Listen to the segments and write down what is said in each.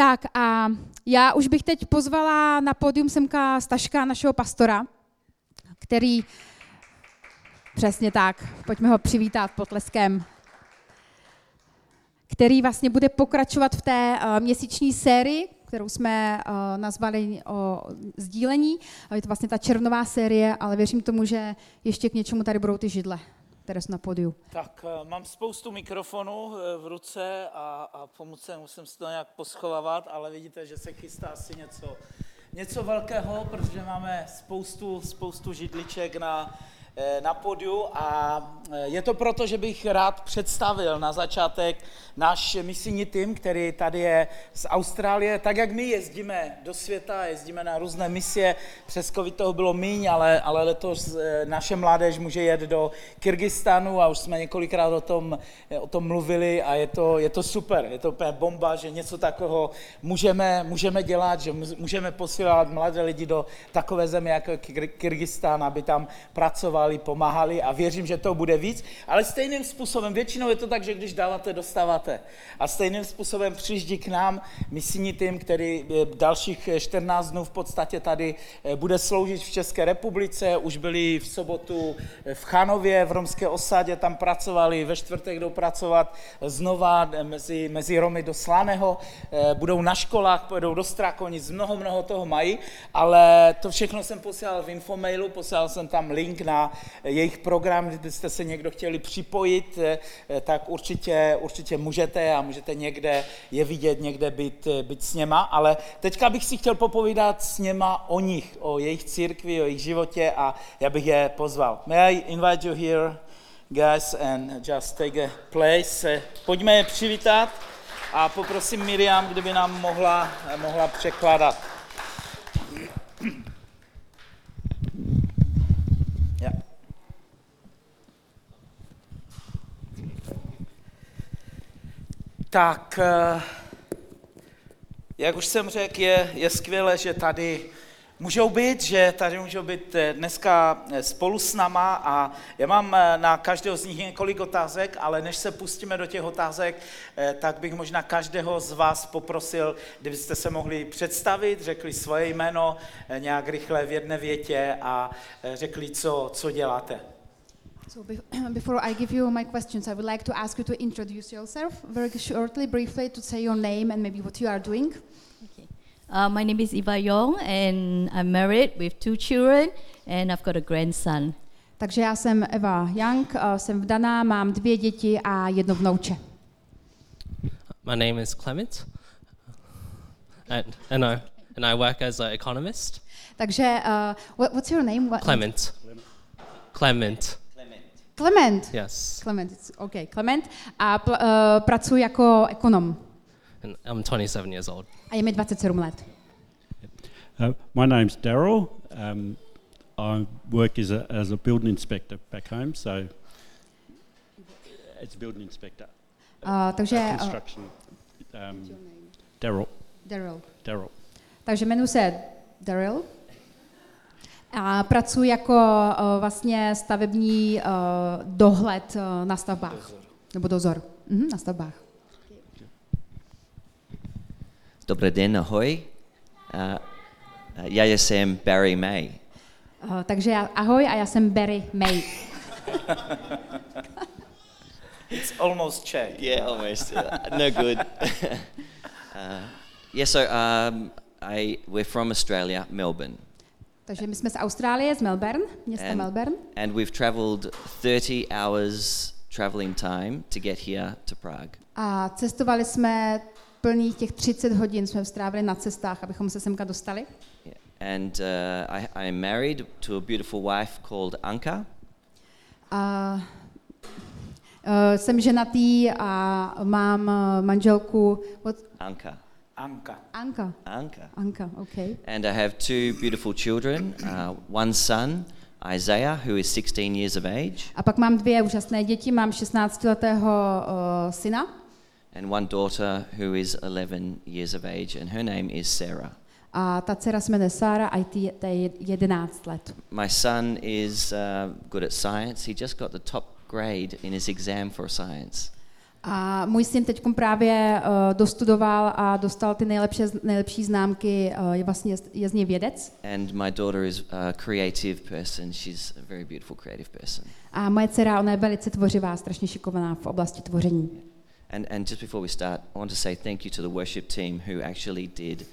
Tak a já už bych teď pozvala na pódium semka Staška, našeho pastora, který, přesně tak, pojďme ho přivítat potleskem, který vlastně bude pokračovat v té uh, měsíční sérii, kterou jsme uh, nazvali o sdílení. Je to vlastně ta červnová série, ale věřím tomu, že ještě k něčemu tady budou ty židle které jsou na podiu. Tak uh, mám spoustu mikrofonů uh, v ruce a, a pomoci musím si to nějak poschovávat, ale vidíte, že se chystá asi něco, něco velkého, protože máme spoustu, spoustu židliček na, Eh, na podiu a eh, je to proto, že bych rád představil na začátek náš misijní tým, který tady je z Austrálie. Tak jak my jezdíme do světa, jezdíme na různé misie, přes COVID toho bylo míň, ale, ale letos eh, naše mládež může jet do Kyrgyzstanu a už jsme několikrát o tom, o tom mluvili a je to, je to super, je to úplně bomba, že něco takového můžeme, můžeme dělat, že můžeme posílat mladé lidi do takové země jako Kyrgyzstán, aby tam pracovali dávali, pomáhali a věřím, že to bude víc. Ale stejným způsobem, většinou je to tak, že když dáváte, dostáváte. A stejným způsobem přijíždí k nám misijní tým, který dalších 14 dnů v podstatě tady eh, bude sloužit v České republice. Už byli v sobotu eh, v Chanově, v romské osadě, tam pracovali, ve čtvrtek jdou pracovat znova eh, mezi, mezi Romy do Slaného, budou na školách, pojedou do Strakonic, mnoho, mnoho toho mají, ale to všechno jsem posílal v infomailu, posílal jsem tam link na jejich program, kdybyste se někdo chtěli připojit, eh, tak určitě, určitě můžete a můžete někde je vidět, někde být, eh, být s něma, ale teďka bych si chtěl popovídat s něma o nich, o jejich církvi, o jejich životě a já bych je pozval. May I invite you here, guys, and just take a place. Pojďme je přivítat a poprosím Miriam, kdyby nám mohla, mohla překládat. Tak, eh, jak už jsem řekl, je, je skvělé, že tady můžou být, že tady můžou být eh, dneska eh, spolu s náma a já mám na každého z nich několik otázek, ale než se pustíme do těch otázek, tak bych možná každého z vás poprosil, kdybyste se mohli představit, řekli svoje jméno nějak rychle v jedné větě a řekli, co, co děláte. So before I give you my questions, I would like to ask you to introduce yourself very shortly, briefly, to say your name and maybe what you are doing. Okay. Uh, my name is Eva Yong and I'm married with two children and I've got a grandson. Takže já jsem Eva Young, uh, jsem vdaná, mám dvě děti a jedno vnouče. My name is Clement and, and, I, and I work as an economist. Takže uh, what, what's your name? What, Clement. Clement. Clement. Yes. Clement, it's okay. Clement. A pl, uh, pracuji jako ekonom. And I'm 27 years old. A je mi 27 let. Uh, my name's Daryl. Um, I work as a, as a building inspector back home, so it's a building inspector. Uh, takže... Uh, construction. Um, Daryl. Daryl. Daryl. Takže jmenuji se Daryl. A pracuji jako uh, vlastně stavební uh, dohled uh, na stavbách. Dozor. Nebo dozor. Mhm, na stavbách. Dobrý den, ahoj. Uh, já jsem Barry May. Uh, takže já, ahoj a já jsem Barry May. It's almost Czech. Yeah, almost. no good. uh, yeah, so um, I, we're from Australia, Melbourne. Takže my jsme z Austrálie, z Melbourne, města and, Melbourne. And we've traveled 30 hours traveling time to get here to Prague. A cestovali jsme plných těch 30 hodin jsme strávili na cestách, abychom se semka dostali. Yeah. And uh, I, I'm married to a beautiful wife called Anka. A uh, jsem ženatý a mám uh, manželku. What? Anka. Anka. Anka. Anka. Anka, okay. And I have two beautiful children, uh, one son, Isaiah, who is 16 years of age. A pak mám dvě úžasné děti, mám 16-letého uh, syna. And one daughter who is 11 years of age, and her name is Sarah. A ta dcera se jmenuje Sara a ta je 11 let. My son is uh, good at science. He just got the top grade in his exam for science. A můj syn teď právě uh, dostudoval a dostal ty nejlepší, nejlepší známky, uh, je vlastně je z něj vědec. And my daughter is a creative person. She's a very beautiful creative person. A moje dcera, ona je velice tvořivá, strašně šikovná v oblasti tvoření. And, and just before we start, I want to say thank you to the worship team who actually did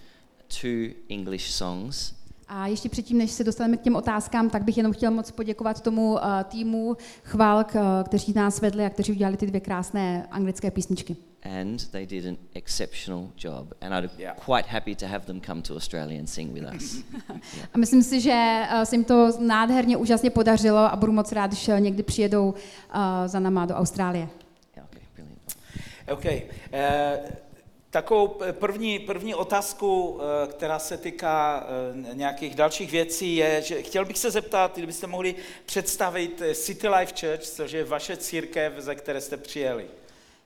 two English songs. A ještě předtím, než se dostaneme k těm otázkám, tak bych jenom chtěl moc poděkovat tomu uh, týmu chválk, uh, kteří nás vedli a kteří udělali ty dvě krásné anglické písničky. And they did an exceptional job. And I'd be Yeah. quite happy to have them come to Australia and sing with us. A myslím si, že uh, se jim to nádherně, úžasně podařilo a budu moc rád, když uh, někdy přijedou uh, za náma do Austrálie. Yeah, okay, brilliant. OK. Eh, takovou první, první otázku, eh, která se týká eh, nějakých dalších věcí, je, že chtěl bych se zeptat, kdybyste mohli představit eh, City Life Church, což je vaše církev, ze které jste přijeli.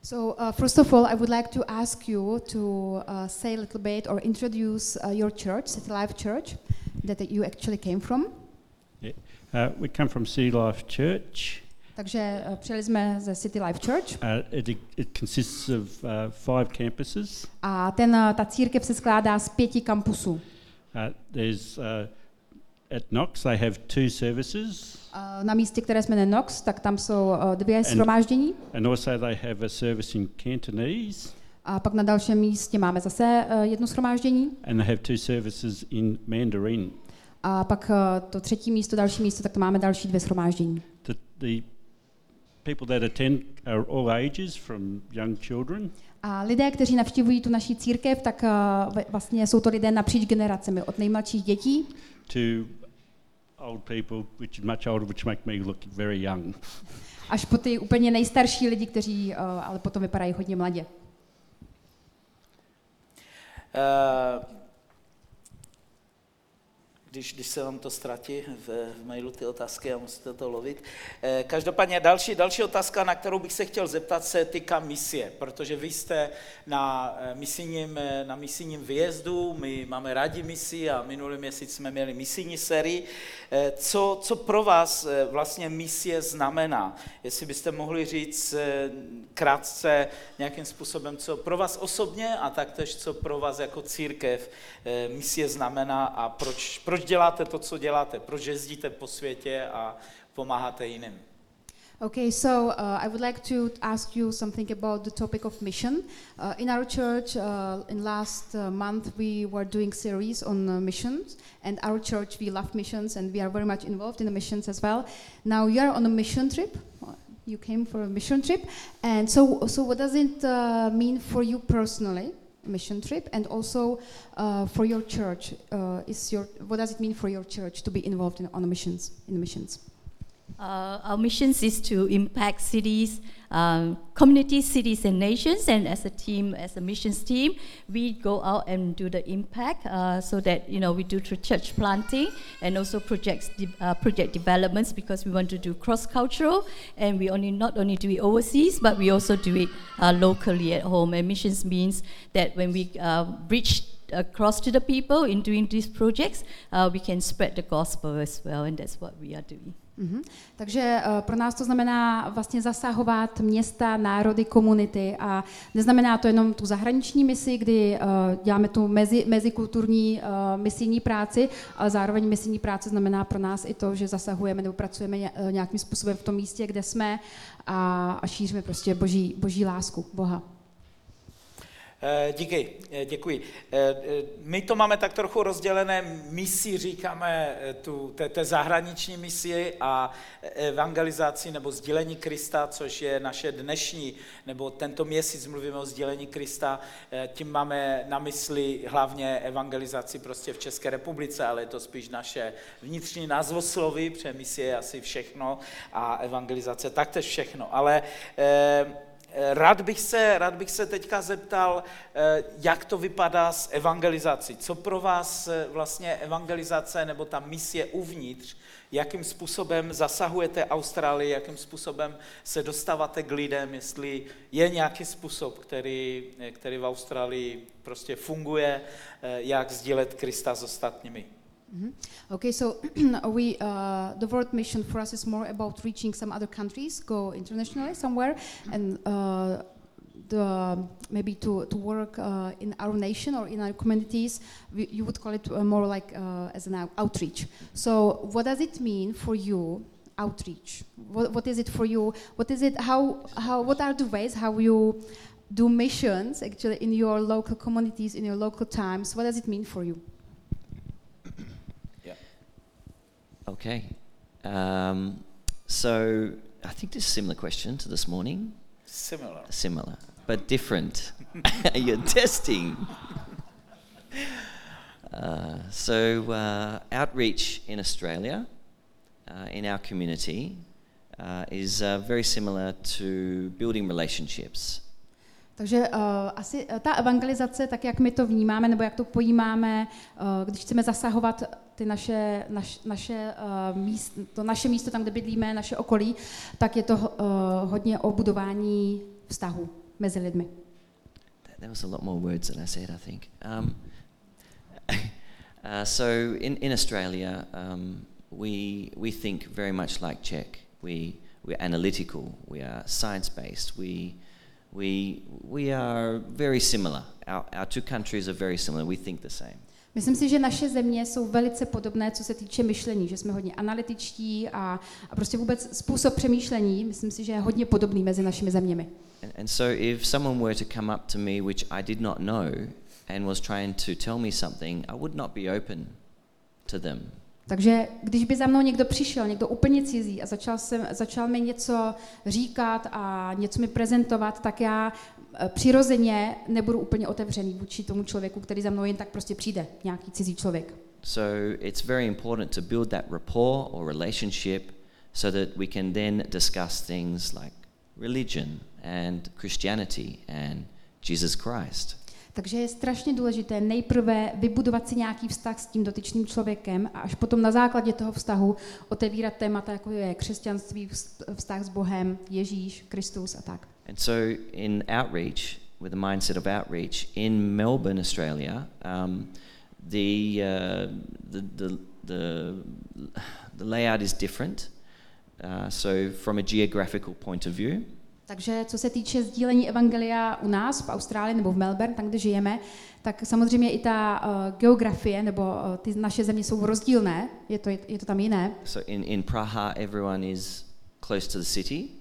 So uh, first of all, I would like to ask you to uh, say a little bit or introduce uh, your church, City Life Church, that you actually came from. Uh, we come from City Life Church. Takže uh, přijeli jsme ze City Life Church Uh, it, it consists of uh, five campuses. a ten, uh, ta církev se skládá z pěti kampusů. Uh, there's uh, at Knox they have two services, Uh, na místě, které jsme jmenuje Knox, tak tam jsou uh, dvě shromáždění and also they have a service in Cantonese, a pak na dalším místě máme zase uh, jedno shromáždění and they have two services in Mandarin. a pak uh, to třetí místo, další místo, tak to máme další dvě shromáždění. The, the people that attend are all ages, from young children A lidé, kteří navštěvují tu naší církev, tak uh, vlastně jsou to lidé napříč generacemi, od nejmladších dětí to old people, which is much older, which make me look very young. až po ty úplně nejstarší lidi, kteří uh, ale potom vypadají hodně mladě. Eh, když, když se vám to ztratí v, v mailu ty otázky a musíte to lovit. Eh, Každopádně další, další otázka, na kterou bych se chtěl zeptat, se týká misie, protože vy jste na eh, misijním, eh, na misijním výjezdu, my máme rádi misi a minulý měsíc jsme měli misijní sérii. Co, co pro vás vlastně misie znamená? Jestli byste mohli říct krátce nějakým způsobem, co pro vás osobně a taktéž co pro vás jako církev misie znamená a proč, proč děláte to, co děláte, proč jezdíte po světě a pomáháte jiným. Okay, so uh, I would like to ask you something about the topic of mission. Uh, in our church, uh, in last uh, month, we were doing series on uh, missions, and our church we love missions, and we are very much involved in the missions as well. Now you are on a mission trip. You came for a mission trip, and so so what does it uh, mean for you personally? Mission trip, and also uh, for your church. Uh, is your what does it mean for your church to be involved in on missions in missions? Uh, our mission is to impact cities, um, communities, cities, and nations. And as a team, as a missions team, we go out and do the impact uh, so that you know we do church planting and also projects de- uh, project developments because we want to do cross cultural and we only not only do it overseas but we also do it uh, locally at home. And missions means that when we uh, reach across to the people in doing these projects, uh, we can spread the gospel as well, and that's what we are doing. Mhm. Takže uh, pro nás to znamená vlastně zasahovat města, národy, komunity a neznamená to jenom tu zahraniční misi, kdy uh, děláme tu mezi, mezikulturní uh, misijní práci, ale zároveň misijní práce znamená pro nás i to, že zasahujeme nebo pracujeme ně- nějakým způsobem v tom místě, kde jsme a, a šíříme prostě boží, boží lásku Boha. Eh, Díky, eh, děkuji. Eh, My to máme tak trochu rozdělené, misi říkáme tu, té, té zahraniční misi a evangelizaci nebo sdílení Krista, což je naše dnešní, nebo tento měsíc mluvíme o sdílení Krista, tím máme na mysli hlavně evangelizaci prostě v České republice, ale je to spíš naše vnitřní názvosloví, protože misie je asi všechno a evangelizace taktéž všechno, ale eh, Rád bych, se, rád bych se teďka zeptal, eh, jak to vypadá s evangelizací. Co pro vás eh, vlastně evangelizace nebo ta misie uvnitř, jakým způsobem zasahujete Austrálii, jakým způsobem se dostáváte k lidem, jestli je nějaký způsob, který, eh, který v Austrálii prostě funguje, eh, jak sdílet Krista s ostatními. Mhm. Okay, so we uh, the word mission for us is more about reaching some other countries, go internationally somewhere, and uh, the maybe to, to work uh, in our nation or in our communities, we, you would call it uh, more like uh, as an out- outreach. So, what does it mean for you? Outreach. What, what is it for you? What is it? How? How? What are the ways how you do missions actually in your local communities, in your local times? What does it mean for you? Okay. Um, so I think this is a similar question to this morning. Similar. Similar, but different. You're testing. Uh, so, uh, outreach in Australia, uh, in our community, uh, is uh, very similar to building relationships. Takže uh, asi uh, ta evangelizace, tak jak my to vnímáme, nebo jak to pojímáme, uh, když chceme zasahovat ty naše, naš, naše, uh, míst, to naše místo, tam, kde bydlíme, naše okolí, tak je to uh, hodně o budování vztahu mezi lidmi. There was a lot more words than I said, I think. Um, uh, so in, in Australia, um, we, we think very much like Czech. We, we're analytical, we are science-based, we, we, we are very similar. Our, our two countries are very similar, we think the same. Myslím si, že naše země jsou velice podobné, co se týče myšlení, že jsme hodně analytičtí a, a prostě vůbec způsob přemýšlení, myslím si, že je hodně podobný mezi našimi zeměmi. And, and so if someone were to come up to me, which I did not know, and was trying to tell me something, I would not be open to them. Takže když by za mnou někdo přišel, někdo úplně cizí a začal, jsem, začal mi něco říkat a něco mi prezentovat, tak já přirozeně nebudu úplně otevřený vůči tomu člověku, který za mnou jen tak prostě přijde, nějaký cizí člověk. So it's very important to build that rapport or relationship so that we can then discuss things like religion and Christianity and Jesus Christ. Takže je strašně důležité nejprve vybudovat si nějaký vztah s tím dotyčným člověkem a až potom na základě toho vztahu otevírat témata, jako je křesťanství, vztah s Bohem, Ježíš, Kristus a tak. And so in outreach, with the mindset of outreach, in Melbourne, Australia, um, the, uh, the, the, the, the layout is different. Uh, so from a geographical point of view, Takže co se týče sdílení evangelia u nás v Austrálii nebo v Melbourne, tam, kde žijeme, tak samozřejmě i ta uh, geografie nebo uh, ty naše země jsou rozdílné, je to, je to tam jiné. so in, in Praha, everyone is close to the city.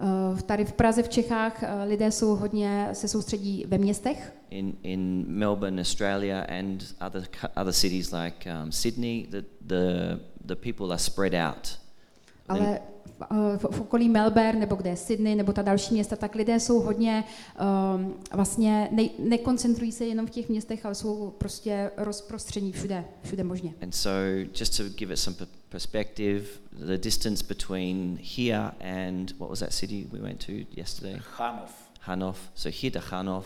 Uh, tady v Praze, v Čechách uh, lidé jsou hodně, se soustředí ve městech. In, in Melbourne, Australia, and other, other cities like um, Sydney, the, the, the people are spread out. Ale v, v, okolí Melbourne, nebo kde je Sydney, nebo ta další města, tak lidé jsou hodně, um, vlastně ne, nekoncentrují se jenom v těch městech, ale jsou prostě rozprostření všude, všude možně. And so, just to give it some per- perspective, the distance between here and what was that city we went to yesterday? Chanov. Hanov. So, here to Hanov,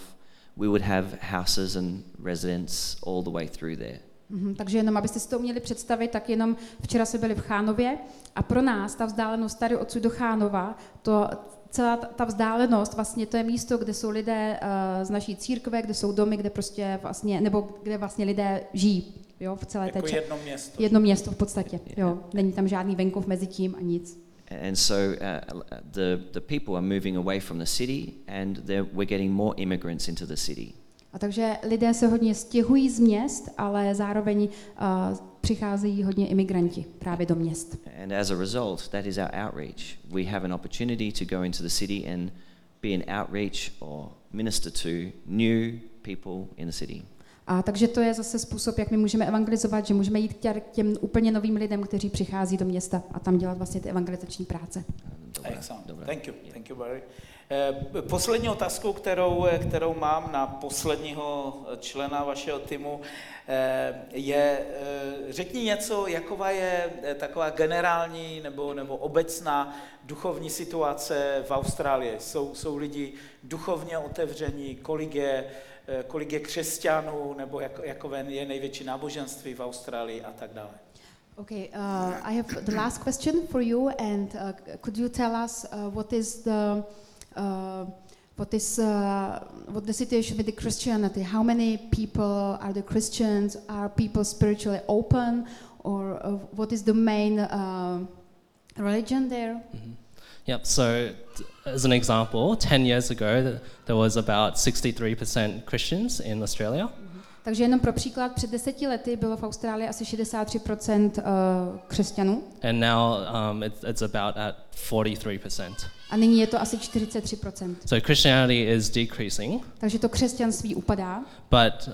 we would have houses and residents all the way through there. Mhm, takže jenom, abyste si to uměli představit, tak jenom včera jsme byli v Chánově a pro nás ta vzdálenost tady odsud do Chánova, to celá ta- ta vzdálenost, vlastně to je místo, kde jsou lidé uh, z naší církve, kde jsou domy, kde prostě vlastně, nebo kde vlastně lidé žijí, jo, v celé té Jako če- jedno město. jedno město v podstatě, jo, není tam žádný venkov mezi tím a nic. And so, uh, the, the people are moving away from the city, and we're getting more immigrants into the city. A takže lidé se hodně stěhují z měst, ale zároveň uh, přicházejí hodně imigranti právě do měst. And as a result, that is our outreach. We have an opportunity to go into the city and be an outreach or minister to new people in the city. A takže to je zase způsob, jak my můžeme evangelizovat, že můžeme jít k tě- k těm úplně novým lidem, kteří přichází do města a tam dělat vlastně ty evangelizační práce. Dobrá, Excellent. dobrá. Thank you. Thank you, Barry. Eh, Poslední otázkou, kterou, eh, kterou mám na posledního člena vašeho týmu, eh, je, eh, řekni něco, jaková je eh, taková generální nebo, nebo obecná duchovní situace v Austrálii. Jsou, jsou lidi duchovně otevření, kolik je, eh, kolik je křesťanů, nebo jak, jakové je největší náboženství v Austrálii a tak dále. Okay, uh, I have the last question for you, and uh, could you tell us uh, what is the what is uh, what the situation with the Christianity? How many people are the Christians? Are people spiritually open, or uh, what is the main uh, religion there? Mhm. Yep. So, as an example, 10 years ago, th- there was about 63% Christians in Australia. Takže jenom pro příklad, před deseti lety bylo v Austrálii asi 63% uh, křesťanů And now um, it's, it's about at 43%. a nyní je to asi 43%. So Christianity is decreasing, Takže to křesťanství upadá, but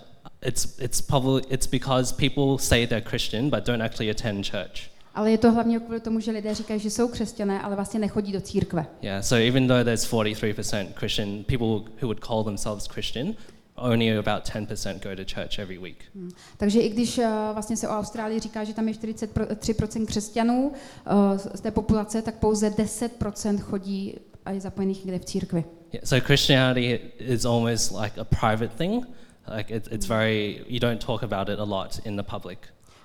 it's, it's, probably, it's because people say they're Christian but don't actually attend church. ale je to hlavně kvůli tomu, že lidé říkají, že jsou křesťané, ale vlastně nechodí do církve. Yeah, so even though there's 43% Christian, people who would call themselves Christian, only about 10% go to church every week. Takže i když uh, vlastně se o Austrálii říká, že tam je 43% křesťanů uh, z té populace, tak pouze 10% chodí a je zapojených někde v církvi. Yeah, so Christianity is almost like a private thing. Like it, it's very, you don't talk about it a lot in the public.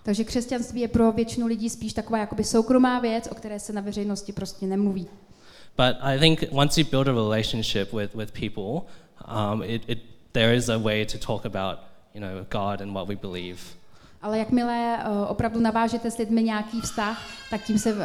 Takže křesťanství je pro většinu lidí spíš taková jakoby soukromá věc, o které se na veřejnosti prostě nemluví. But I think once you build a relationship with, with people, um, it, it, there is a way to talk about, you know, God and what we believe. Ale jakmile uh, opravdu navážete s lidmi nějaký vztah, tak tím se uh,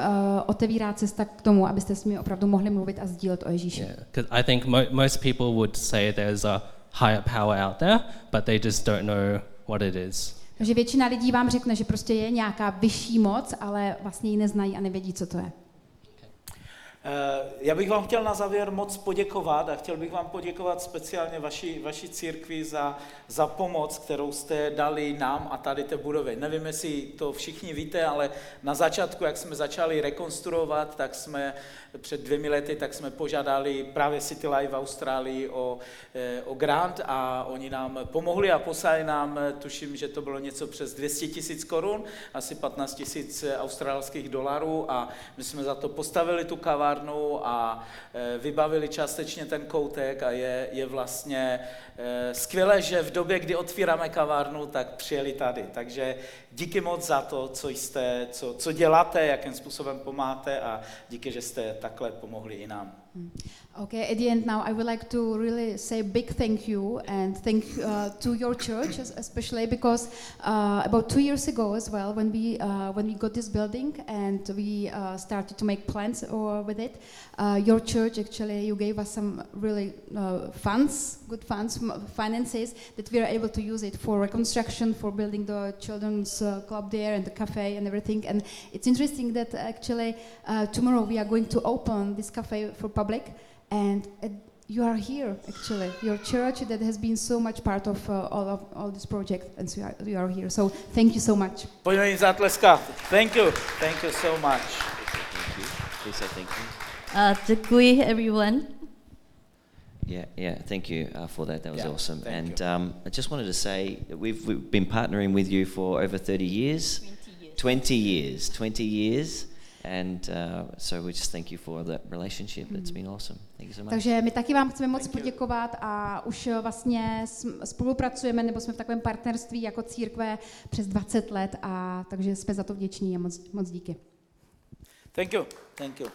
otevírá cesta k tomu, abyste s nimi opravdu mohli mluvit a sdílet o Ježíši. Yeah, I think mo- most people would say there's a higher power out there, but they just don't know what it is. Takže většina lidí vám řekne, že prostě je nějaká vyšší moc, ale vlastně ji neznají a nevědí, co to je. Eh, Já bych vám chtěl na závěr moc poděkovat a chtěl bych vám poděkovat speciálně vaší, vaší církvi za, za pomoc, kterou jste dali nám a tady té budově. Nevím, jestli to všichni víte, ale na začátku, jak jsme začali rekonstruovat, tak jsme před dvěmi lety, tak jsme požádali právě City Life v Austrálii o, eh, o grant a oni nám pomohli a poslali nám, tuším, že to bylo něco přes 200 tisíc korun, asi 15 tisíc australských dolarů a my jsme za to postavili tu kavárnu a eh, vybavili částečně ten koutek a je, je vlastně eh, skvělé, že v době, kdy otvíráme kavárnu, tak přijeli tady. Takže díky moc za to, co jste, co, co děláte, jakým způsobem pomáháte a díky, že jste takhle pomohli i nám. Okay, at the end now, I would like to really say big thank you and thank uh, to your church especially because uh, about two years ago as well, when we uh, when we got this building and we uh, started to make plans uh, with it, uh, your church actually you gave us some really funds, good funds, finances that we are able to use it for reconstruction, for building the children's club there and the cafe and everything. And it's interesting that actually tomorrow we are going to open this cafe for public, and uh, you are here actually. Your church that has been so much part of uh, all of all this project, and so you are, you are here. So thank you so much. Pojďme jim zatleskat. Thank you. Thank you so much. Thank you. Please say thank you. Uh, děkuji, everyone. Yeah, yeah. Thank you uh, for that. That was Yeah, awesome. and um, I just wanted to say that we've, we've been partnering with you for over 30 years. 20 years. 20 years. 20 years. And uh, so we just thank you for that relationship. It's been awesome. Thank you so much. Takže my taky vám chceme moc Thank poděkovat a už uh, vlastně spolupracujeme nebo jsme v takovém partnerství jako církve přes 20 let a takže jsme za to vděční a moc, moc díky. Thank you. Thank you.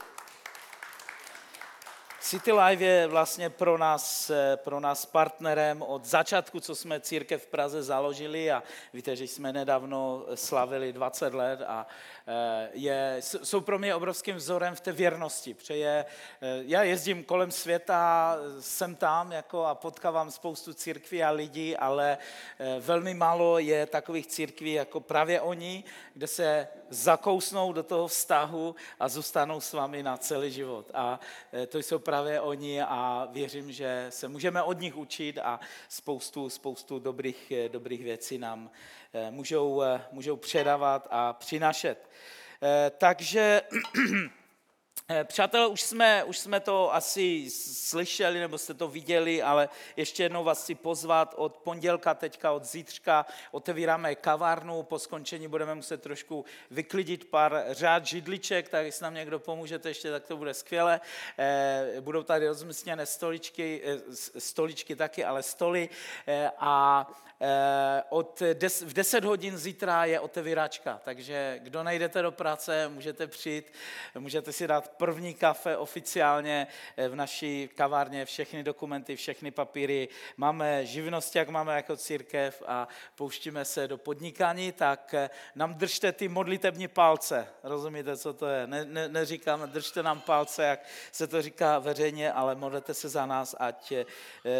City Live je vlastně pro nás, eh, pro nás partnerem od začátku, co jsme církev v Praze založili a víte, že jsme nedávno slavili 20 let a eh, je, s- jsou pro mě obrovským vzorem v té věrnosti. Přeje, eh, já jezdím kolem světa, jsem tam jako a potkávám spoustu církví a lidí, ale eh, velmi málo je takových církví jako právě oni, kde se zakousnou do toho vztahu a zůstanou s vámi na celý život. A eh, to jsou právě oni a věřím, že se můžeme od nich učit a spoustu, spoustu dobrých, eh, dobrých věcí nám eh, můžou, eh, můžou předávat a přinášet. Eh, Takže Eh, Přátelé, už jsme, už jsme to asi slyšeli, nebo jste to viděli, ale ještě jednou vás chci pozvat od pondělka, teďka od zítřka, otevíráme kavárnu, po skončení budeme muset trošku vyklidit pár řád židliček, tak jestli nám někdo pomůžete ještě, tak to bude skvěle. Eh, Budou tady rozmístěné stoličky, eh, stoličky taky, ale stoly eh, a Eh, od des, v 10 hodin zítra je otevíračka, takže kdo nejdete do práce, můžete přijít, můžete si dát první kafe oficiálně eh, v naší kavárně, všechny dokumenty, všechny papíry. Máme živnost, jak máme jako církev a pouštíme se do podnikání, tak eh, nám držte ty modlitební palce. Rozumíte, co to je? Ne, ne, neříkáme, držte nám palce, jak se to říká veřejně, ale modlete se za nás, ať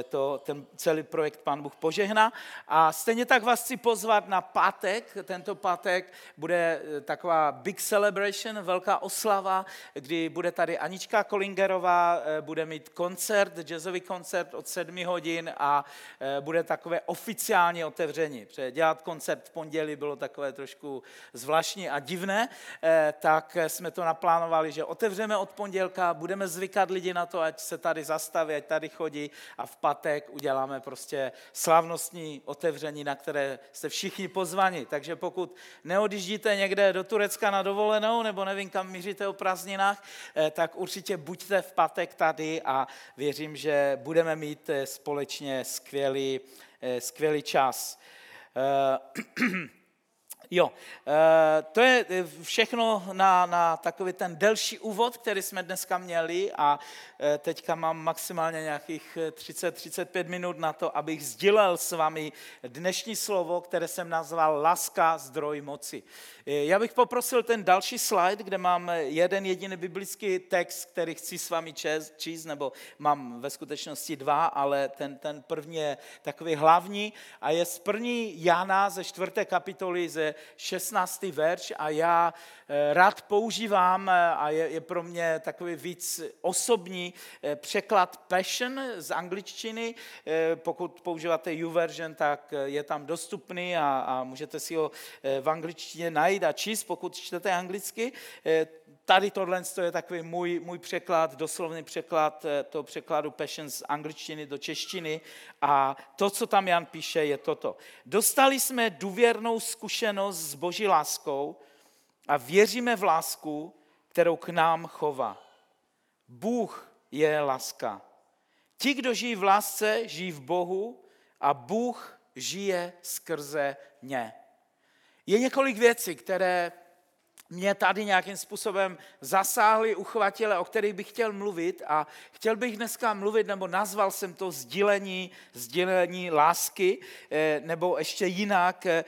to, ten celý projekt Pán Bůh požehná. A stejně tak vás chci pozvat na pátek. Tento pátek bude eh, taková big celebration, velká oslava, kdy bude tady Anička Kolingerová, eh, bude mít koncert, jazzový koncert od 7 hodin a eh, bude takové oficiální otevření. Protože dělat koncert v pondělí bylo takové trošku zvláštní a divné, tak jsme to naplánovali, že otevřeme od pondělka, budeme zvykat lidi na to, ať se tady zastaví, ať tady chodí a v pátek uděláme prostě slavnostní otevření, na které jste všichni pozvani. Takže pokud neodjíždíte někde do Turecka na dovolenou, nebo nevím, kam míříte o prázdninách, eh, tak určitě buďte v pátek tady a věřím, že budeme mít eh, společně skvělý, eh, skvělý čas. Jo, eh, to je eh, všechno na, na takový ten delší úvod, který jsme dneska měli a eh, teďka mám maximálně nějakých 30-35 minut na to, abych sdílel s vámi dnešní slovo, které jsem nazval Láska, zdroj moci. Já bych poprosil ten další slide, kde mám jeden jediný biblický text, který chci s vámi číst, nebo mám ve skutečnosti dva, ale ten, ten první je takový hlavní a je z první Jana ze čtvrté kapitoly ze 16. verš a já eh, rád používám eh, a je, je pro mě takový víc osobní eh, překlad passion z angličtiny. Pokud používáte YouVersion, tak je tam dostupný a, a můžete si ho v angličtině najít a číst, pokud čtete anglicky. Tady tohle je takový můj, můj překlad, doslovný překlad toho překladu Passion z angličtiny do češtiny a to, co tam Jan píše, je toto. Dostali jsme důvěrnou zkušenost s boží láskou a věříme v lásku, kterou k nám chová. Bůh je láska. Ti, kdo žijí v lásce, žijí v Bohu a Bůh žije skrze ně. Je několik věcí, které mě tady nějakým způsobem zasáhly, uchvatily, o kterých bych chtěl mluvit a chtěl bych dneska mluvit, nebo nazval jsem to sdílení, sdílení lásky, eh, nebo ještě jinak, eh,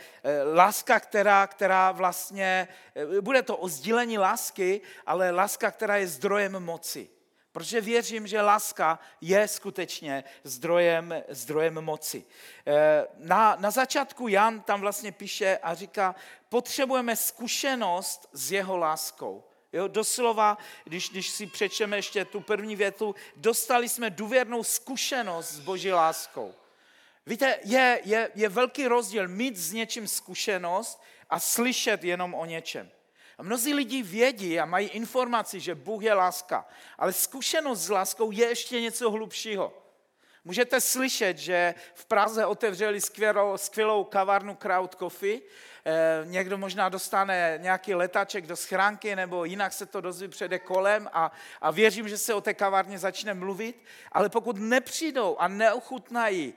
láska, která, která vlastně, eh, bude to o sdílení lásky, ale láska, která je zdrojem moci. Protože věřím, že láska je skutečně zdrojem, zdrojem moci. Eh, na, na začátku Jan tam vlastně píše a říká, potřebujeme zkušenost s jeho láskou. Jo, doslova, když, když si přečeme ještě tu první větu, dostali jsme důvěrnou zkušenost s boží láskou. Víte, je, je, je velký rozdíl mít s něčím zkušenost a slyšet jenom o něčem. A mnozí lidi vědí a mají informaci, že Bůh je láska, ale zkušenost s láskou je ještě něco hlubšího. Můžete slyšet, že v Praze otevřeli skvělou, skvělou kavárnu Crowd Coffee. Eh, někdo možná dostane nějaký letaček do schránky, nebo jinak se to dozví přede kolem a, a věřím, že se o té kavárně začne mluvit. Ale pokud nepřijdou a neochutnají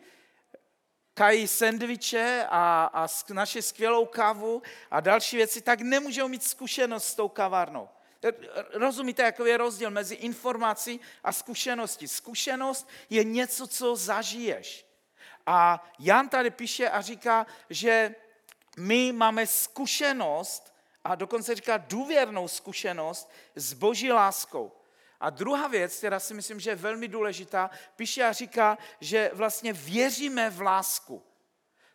kají sendviče a, a naše skvělou kávu a další věci, tak nemůžou mít zkušenost s tou kavárnou. Rozumíte, jaký je rozdíl mezi informací a zkušeností? Zkušenost je něco, co zažiješ. A Jan tady píše a říká, že my máme zkušenost, a dokonce říká důvěrnou zkušenost s boží láskou. A druhá věc, která si myslím, že je velmi důležitá, píše a říká, že vlastně věříme v lásku.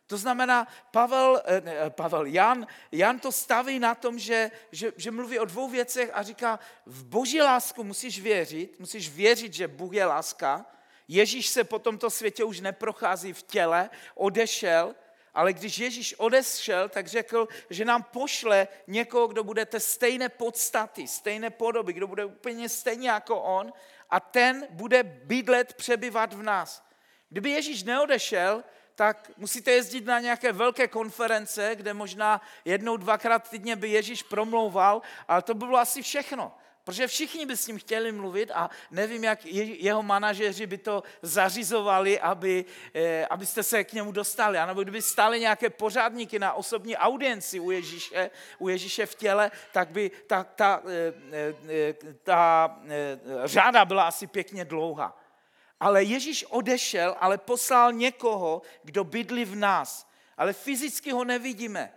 To znamená, Pavel, eh, ne, eh, Pavel Jan, Jan to staví na tom, že, že, že mluví o dvou věcech a říká, v boží lásku musíš věřit, musíš věřit, že Bůh je láska. Ježíš se po tomto světě už neprochází v těle, odešel, ale když Ježíš odešel, tak řekl, že nám pošle někoho, kdo bude té stejné podstaty, stejné podoby, kdo bude úplně stejně jako on a ten bude bydlet, přebyvat v nás. Kdyby Ježíš neodešel, tak musíte jezdit na nějaké velké konference, kde možná jednou, dvakrát týdně by Ježíš promlouval, ale to by bylo asi všechno. Protože všichni by s ním chtěli mluvit a nevím, jak jeho manažeři by to zařizovali, aby, eh, abyste se k němu dostali. A nebo kdyby stály nějaké pořádníky na osobní audienci u Ježíše, u Ježíše v těle, tak by ta, ta, eh, ta řáda byla asi pěkně dlouhá. Ale Ježíš odešel, ale poslal někoho, kdo bydlí v nás. Ale fyzicky ho nevidíme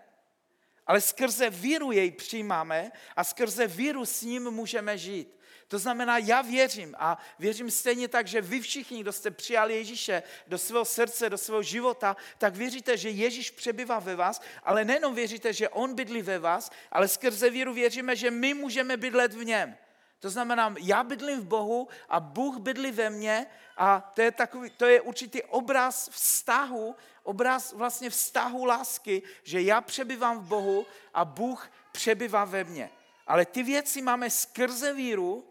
ale skrze víru jej přijímáme a skrze víru s ním můžeme žít. To znamená, já věřím a věřím stejně tak, že vy všichni, kdo jste přijali Ježíše do svého srdce, do svého života, tak věříte, že Ježíš přebývá ve vás, ale nejenom věříte, že On bydlí ve vás, ale skrze víru věříme, že my můžeme bydlet v něm. To znamená, já bydlím v Bohu a Bůh bydlí ve mně a to je, takový, to je určitý obraz vztahu, obraz vlastně vztahu lásky, že já přebývám v Bohu a Bůh přebývá ve mně. Ale ty věci máme skrze víru,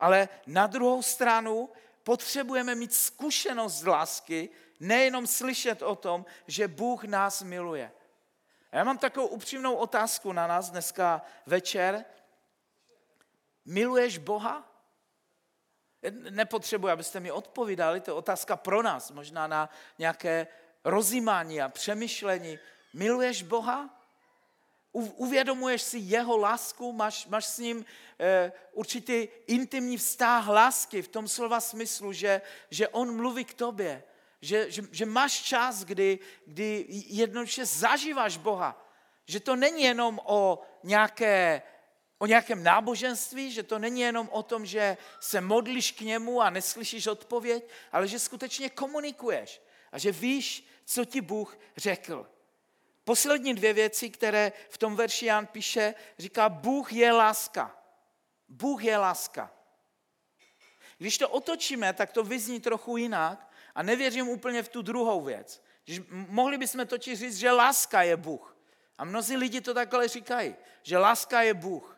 ale na druhou stranu potřebujeme mít zkušenost z lásky, nejenom slyšet o tom, že Bůh nás miluje. Já mám takovou upřímnou otázku na nás dneska večer. Miluješ Boha? Nepotřebuji, abyste mi odpovídali, to je otázka pro nás, možná na nějaké rozjímání a přemýšlení. Miluješ Boha? Uvědomuješ si jeho lásku? Máš, máš s ním e, určitý intimní vztah lásky v tom slova smyslu, že, že on mluví k tobě, že, že, že máš čas, kdy, kdy jednoduše zažíváš Boha. Že to není jenom o nějaké o nějakém náboženství, že to není jenom o tom, že se modlíš k němu a neslyšíš odpověď, ale že skutečně komunikuješ a že víš, co ti Bůh řekl. Poslední dvě věci, které v tom verši Jan píše, říká, Bůh je láska. Bůh je láska. Když to otočíme, tak to vyzní trochu jinak a nevěřím úplně v tu druhou věc. Když mohli bychom totiž říct, že láska je Bůh. A mnozí lidi to takhle říkají, že láska je Bůh.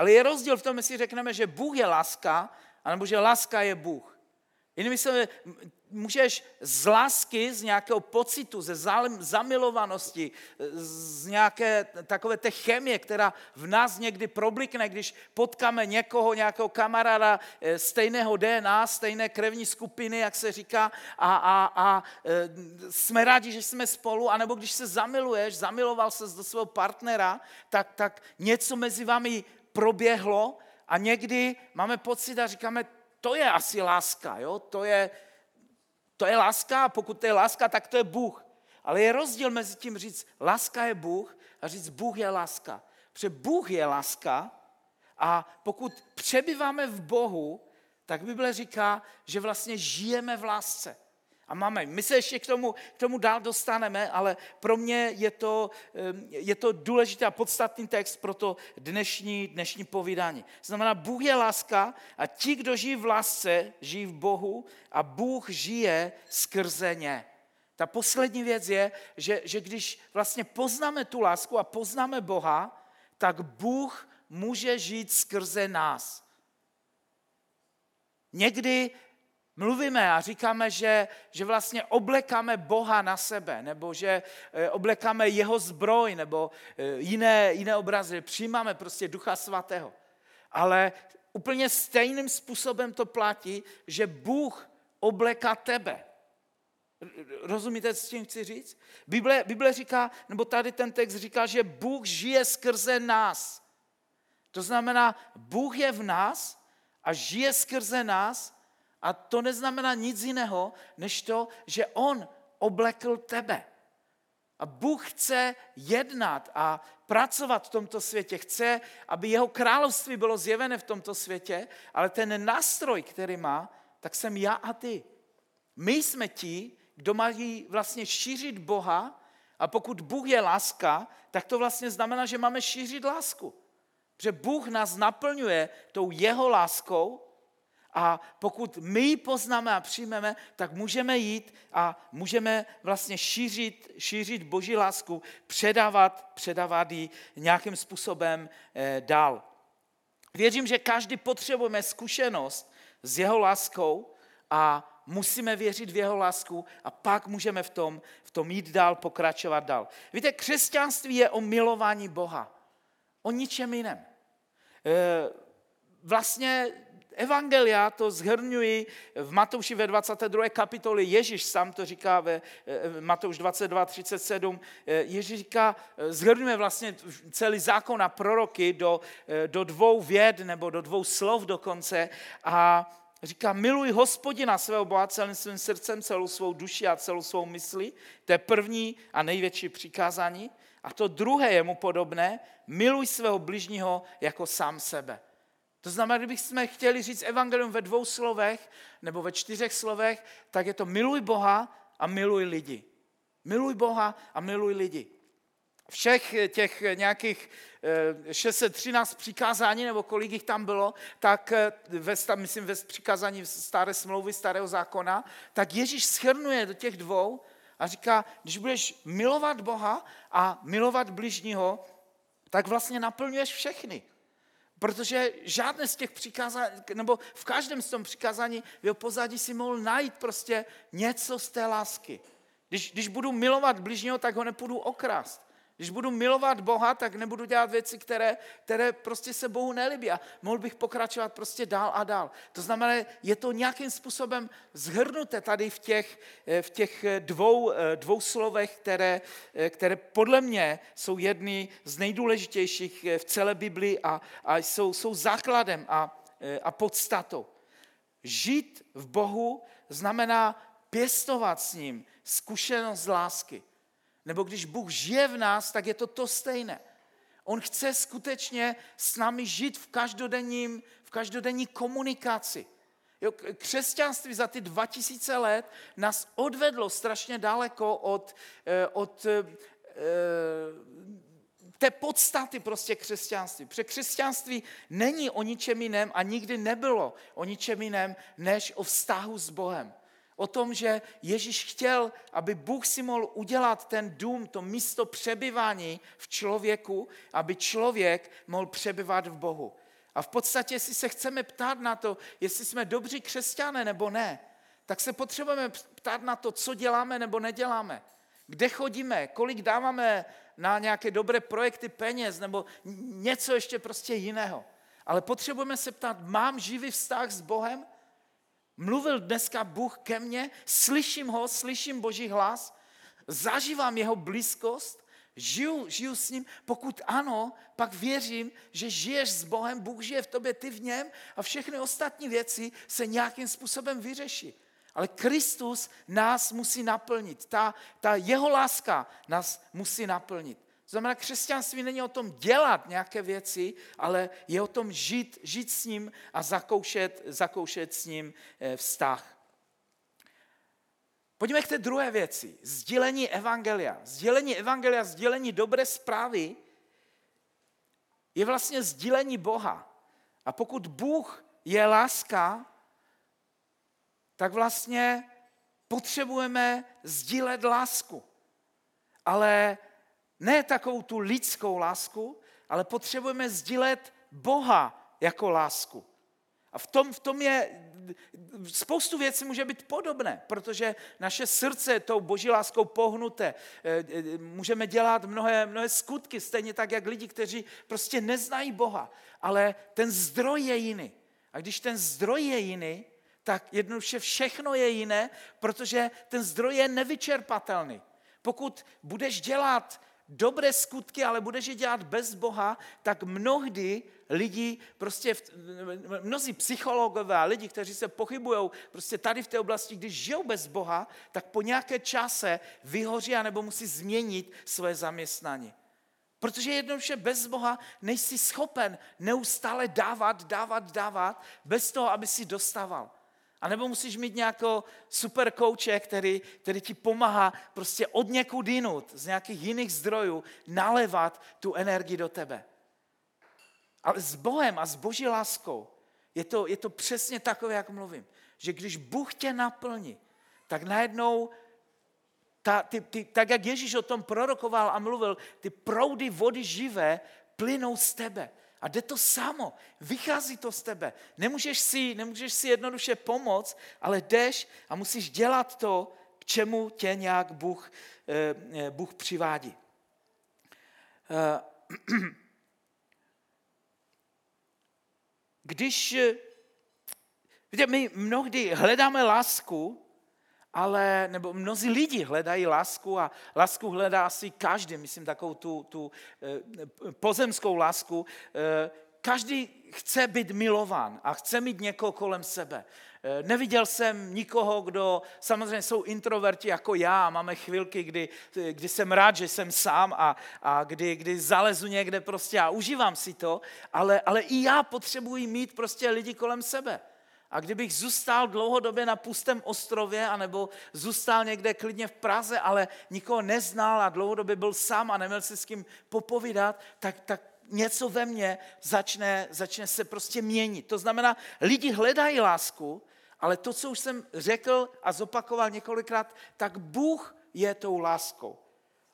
Ale je rozdíl v tom, jestli řekneme, že Bůh je láska, anebo že láska je Bůh. Jinými slovy, můžeš z lásky, z nějakého pocitu, ze zamilovanosti, z nějaké takové té chemie, která v nás někdy problikne, když potkáme někoho, nějakého kamaráda eh, stejného DNA, stejné krevní skupiny, jak se říká, a, a, a eh, jsme rádi, že jsme spolu, anebo když se zamiluješ, zamiloval se do svého partnera, tak, tak něco mezi vámi proběhlo a někdy máme pocit a říkáme, to je asi láska, jo? To, je, to je láska a pokud to je láska, tak to je Bůh. Ale je rozdíl mezi tím říct, láska je Bůh a říct, Bůh je láska. Protože Bůh je láska a pokud přebýváme v Bohu, tak Bible říká, že vlastně žijeme v lásce a máme. My se ještě k tomu, k tomu dál dostaneme, ale pro mě je to, je to důležitý a podstatný text pro to dnešní, dnešní povídání. Znamená, Bůh je láska a ti, kdo žijí v lásce, žijí v Bohu a Bůh žije skrze ně. Ta poslední věc je, že, že když vlastně poznáme tu lásku a poznáme Boha, tak Bůh může žít skrze nás. Někdy mluvíme a říkáme, že, že vlastně oblekáme Boha na sebe, nebo že eh, oblekáme jeho zbroj, nebo eh, jiné, jiné obrazy, přijímáme prostě Ducha Svatého. Ale úplně stejným způsobem to platí, že Bůh obleká tebe. Rozumíte, co tím chci říct? Bible, Bible říká, nebo tady ten text říká, že Bůh žije skrze nás. To znamená, Bůh je v nás a žije skrze nás a to neznamená nic jiného, než to, že on oblekl tebe. A Bůh chce jednat a pracovat v tomto světě. Chce, aby jeho království bylo zjevené v tomto světě, ale ten nástroj, který má, tak jsem já a ty. My jsme ti, kdo mají vlastně šířit Boha a pokud Bůh je láska, tak to vlastně znamená, že máme šířit lásku. Protože Bůh nás naplňuje tou jeho láskou a pokud my ji poznáme a přijmeme, tak můžeme jít a můžeme vlastně šířit, šířit boží lásku, předávat, předávat ji nějakým způsobem eh, dál. Věřím, že každý potřebujeme zkušenost s jeho láskou a musíme věřit v jeho lásku a pak můžeme v tom, v tom jít dál, pokračovat dál. Víte, křesťanství je o milování Boha, o ničem jiném. Eh, vlastně Evangelia to zhrnují v Matouši ve 22. kapitoli. Ježíš sám to říká ve eh, Matouš 22, 37. Eh, Ježíš říká, zhrnuje vlastně celý zákon a proroky do, do dvou věd nebo do dvou slov dokonce a říká, miluj hospodina svého Boha celým svým srdcem, celou svou duši a celou svou myslí. To je první a největší přikázání. A to druhé je mu podobné, miluj svého bližního jako sám sebe. To znamená, kdybychom chtěli říct evangelium ve dvou slovech nebo ve čtyřech slovech, tak je to miluj Boha a miluj lidi. Miluj Boha a miluj lidi. Všech těch nějakých 613 eh, přikázání, nebo kolik jich tam bylo, tak eh, ve, myslím ve přikázání staré smlouvy, starého zákona, tak Ježíš schrnuje do těch dvou a říká, když budeš milovat Boha a milovat bližního, tak vlastně naplňuješ všechny. Protože žádné z těch přikázání, nebo v každém z tom přikázání v jeho pozadí si mohl najít prostě něco z té lásky. Když, když budu milovat bližního, tak ho nepůjdu okrást. Když budu milovat Boha, tak nebudu dělat věci, které, které prostě se Bohu nelíbí. A mohl bych pokračovat prostě dál a dál. To znamená, je to nějakým způsobem zhrnuté tady v těch, eh, v těch eh, dvou, eh, dvou slovech, které, které podle mě jsou jedny z nejdůležitějších v celé Biblii a, a jsou, jsou základem a, a podstatou. Žít v Bohu znamená pěstovat s ním zkušenost lásky. Nebo když Bůh žije v nás, tak je to to stejné. On chce skutečně s námi žít v každodenním, v každodenní komunikaci. Jo, křesťanství za ty 2000 let nás odvedlo strašně daleko od, eh, od eh, té podstaty prostě křesťanství. Protože křesťanství není o ničem jiném a nikdy nebylo o ničem jiném, než o vztahu s Bohem o tom, že Ježíš chtěl, aby Bůh si mohl udělat ten dům, to místo přebyvání v člověku, aby člověk mohl přebyvat v Bohu. A v podstatě, jestli se chceme ptát na to, jestli jsme dobří křesťané nebo ne, tak se potřebujeme ptát na to, co děláme nebo neděláme. Kde chodíme, kolik dáváme na nějaké dobré projekty peněz nebo něco ještě prostě jiného. Ale potřebujeme se ptát, mám živý vztah s Bohem? Mluvil dneska Bůh ke mně, slyším ho, slyším Boží hlas, zažívám jeho blízkost, žiju, žiju s ním. Pokud ano, pak věřím, že žiješ s Bohem, Bůh žije v tobě, ty v něm a všechny ostatní věci se nějakým způsobem vyřeší. Ale Kristus nás musí naplnit. Ta, ta jeho láska nás musí naplnit. Znamená, křesťanství není o tom dělat nějaké věci, ale je o tom žít, žít s ním a zakoušet, zakoušet s ním eh, vztah. Pojďme k té druhé věci. Sdílení evangelia. Sdílení evangelia, sdílení dobré zprávy je vlastně sdílení Boha. A pokud Bůh je láska, tak vlastně potřebujeme sdílet lásku. Ale ne takovou tu lidskou lásku, ale potřebujeme sdílet Boha jako lásku. A v tom, v tom je, spoustu věcí může být podobné, protože naše srdce je tou boží láskou pohnuté. Eh, eh, můžeme dělat mnohé, mnohé skutky, stejně tak, jak lidi, kteří prostě neznají Boha. Ale ten zdroj je jiný. A když ten zdroj je jiný, tak jednoduše všechno je jiné, protože ten zdroj je nevyčerpatelný. Pokud budeš dělat dobré skutky, ale budeš je dělat bez Boha, tak mnohdy lidi, prostě mnozí psychologové a lidi, kteří se pochybují prostě tady v té oblasti, když žijou bez Boha, tak po nějaké čase vyhoří nebo musí změnit své zaměstnání. Protože jednoduše bez Boha nejsi schopen neustále dávat, dávat, dávat, bez toho, aby si dostával. A nebo musíš mít nějakého super kouče, který, který ti pomáhá prostě od někud jinut, z nějakých jiných zdrojů, nalevat tu energii do tebe. Ale s Bohem a s Boží láskou je to, je to přesně takové, jak mluvím. Že když Bůh tě naplní, tak najednou, ta, ty, ty, tak jak Ježíš o tom prorokoval a mluvil, ty proudy vody živé plynou z tebe. A jde to samo, vychází to z tebe. Nemůžeš si, nemůžeš si jednoduše pomoct, ale jdeš a musíš dělat to, k čemu tě nějak Bůh, eh, eh, Bůh přivádí. Eh, když, víte, my mnohdy hledáme lásku, ale, nebo mnozí lidi hledají lásku a lásku hledá asi každý, myslím takovou tu, tu eh, pozemskou lásku. Eh, každý chce být milován a chce mít někoho kolem sebe. Eh, neviděl jsem nikoho, kdo, samozřejmě jsou introverti jako já, máme chvilky, kdy, kdy jsem rád, že jsem sám a, a kdy, kdy zalezu někde prostě a užívám si to, ale, ale i já potřebuji mít prostě lidi kolem sebe. A kdybych zůstal dlouhodobě na pustém ostrově, anebo zůstal někde klidně v Praze, ale nikoho neznal a dlouhodobě byl sám a neměl si s kým popovídat, tak, tak něco ve mně začne, začne se prostě měnit. To znamená, lidi hledají lásku, ale to, co už jsem řekl a zopakoval několikrát, tak Bůh je tou láskou.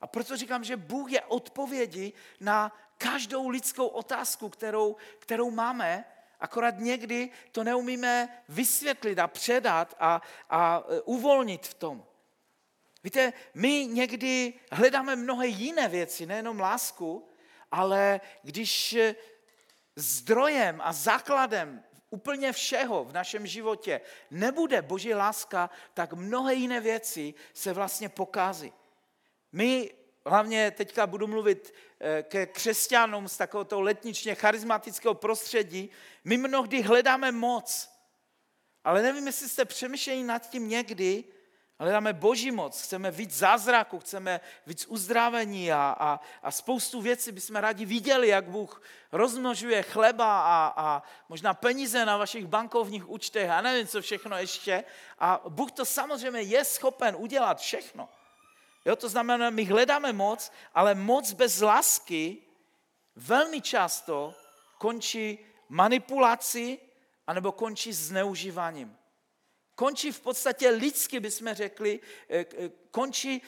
A proto říkám, že Bůh je odpovědi na každou lidskou otázku, kterou, kterou máme, akorát někdy to neumíme vysvětlit a předat a, a e, uvolnit v tom. Víte, my někdy hledáme mnohé jiné věci, nejenom lásku, ale když zdrojem a základem úplně všeho v našem životě nebude Boží láska, tak mnohé jiné věci se vlastně pokází. My, hlavně teďka budu mluvit eh, ke křesťanům z takového letničně charismatického prostředí, my mnohdy hledáme moc. Ale nevím, jestli jste přemýšleli nad tím někdy, Hledáme boží moc, chceme víc zázraku, chceme víc uzdravení a, a, a spoustu věcí bychom rádi viděli, jak Bůh rozmnožuje chleba a, a možná peníze na vašich bankovních účtech a nevím, co všechno ještě. A Bůh to samozřejmě je schopen udělat všechno. Jo, to znamená, my hledáme moc, ale moc bez lásky velmi často končí manipulací anebo končí zneužíváním končí v podstatě lidsky, bychom řekli, eh, eh, končí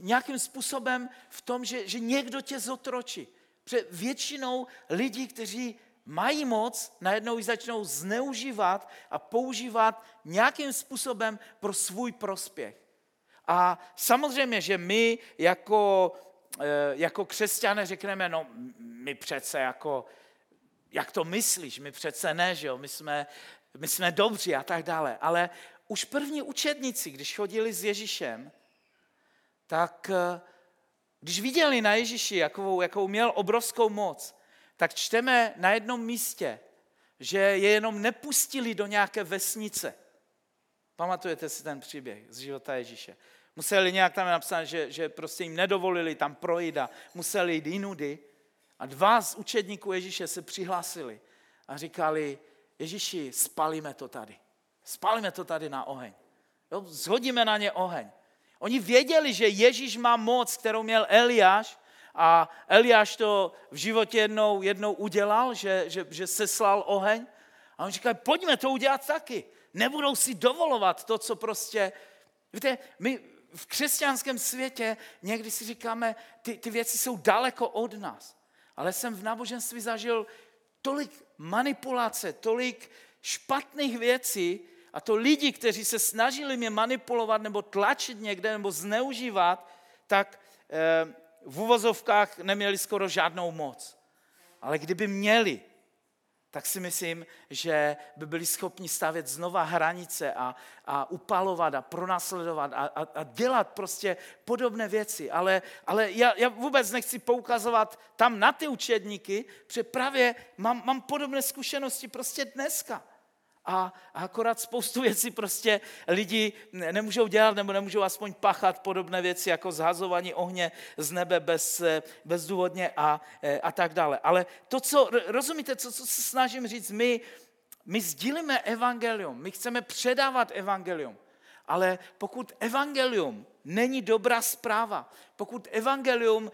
nějakým způsobem v tom, že, že někdo tě zotročí. Protože většinou lidí, kteří mají moc, najednou ji začnou zneužívat a používat nějakým způsobem pro svůj prospěch. A samozřejmě, že my jako, eh, jako křesťané řekneme, no my přece jako, jak to myslíš, my přece ne, že jo, my jsme, my jsme dobří a tak dále. Ale už první učedníci, když chodili s Ježíšem, tak eh, když viděli na Ježíši, jakou, jakou měl obrovskou moc, tak čteme na jednom místě, že je jenom nepustili do nějaké vesnice. Pamatujete si ten příběh z života Ježíše? Museli nějak tam napsat, že, že prostě jim nedovolili tam projít a museli jít jinudy. A dva z učedníků Ježíše se přihlásili a říkali, Ježíši, spalíme to tady. Spalíme to tady na oheň. Jo? Zhodíme na ně oheň. Oni věděli, že Ježíš má moc, kterou měl Eliáš, a Eliáš to v životě jednou, jednou udělal, že, že, že seslal oheň. A on říkal, pojďme to udělat taky. Nebudou si dovolovat to, co prostě... Víte, my v křesťanském světě někdy si říkáme, ty, ty věci jsou daleko od nás. Ale jsem v náboženství zažil tolik manipulace, tolik špatných věcí a to lidi, kteří se snažili mě manipulovat nebo tlačit někde nebo zneužívat, tak eh, v uvozovkách neměli skoro žádnou moc. Ale kdyby měli, tak si myslím, že by byli schopni stavět znova hranice a, a upalovat a pronásledovat a, a, a dělat prostě podobné věci. Ale, ale já, já vůbec nechci poukazovat tam na ty učedníky, protože právě mám, mám podobné zkušenosti prostě dneska a, akorát spoustu věcí prostě lidi nemůžou dělat nebo nemůžou aspoň pachat podobné věci jako zhazování ohně z nebe bez, bezdůvodně a, e, a tak dále. Ale to, co, rozumíte, co, co se snažím říct, my, my sdílíme evangelium, my chceme předávat evangelium, ale pokud evangelium není dobrá zpráva, pokud evangelium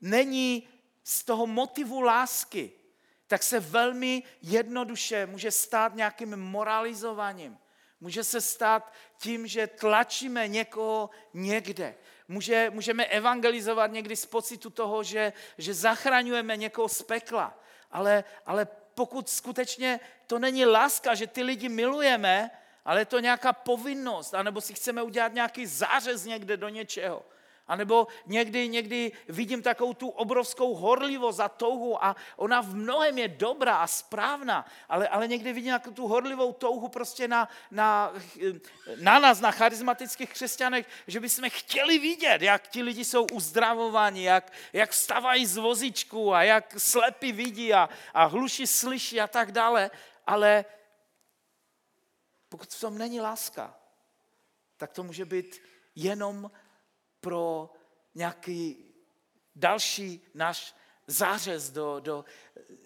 není z toho motivu lásky, tak se velmi jednoduše může stát nějakým moralizováním. Může se stát tím, že tlačíme někoho někde. Může, můžeme evangelizovat někdy z pocitu toho, že, že zachraňujeme někoho z pekla. Ale, ale pokud skutečně to není láska, že ty lidi milujeme, ale je to nějaká povinnost, anebo si chceme udělat nějaký zářez někde do něčeho. A nebo někdy, někdy vidím takovou tu obrovskou horlivost a touhu a ona v mnohem je dobrá a správná, ale, ale někdy vidím jako tu horlivou touhu prostě na, na, na nás, na charismatických křesťanech, že bychom chtěli vidět, jak ti lidi jsou uzdravováni, jak, jak vstávají z vozičku a jak slepí vidí a, a hluši slyší a tak dále, ale pokud v tom není láska, tak to může být jenom pro nějaký další náš zářez do, do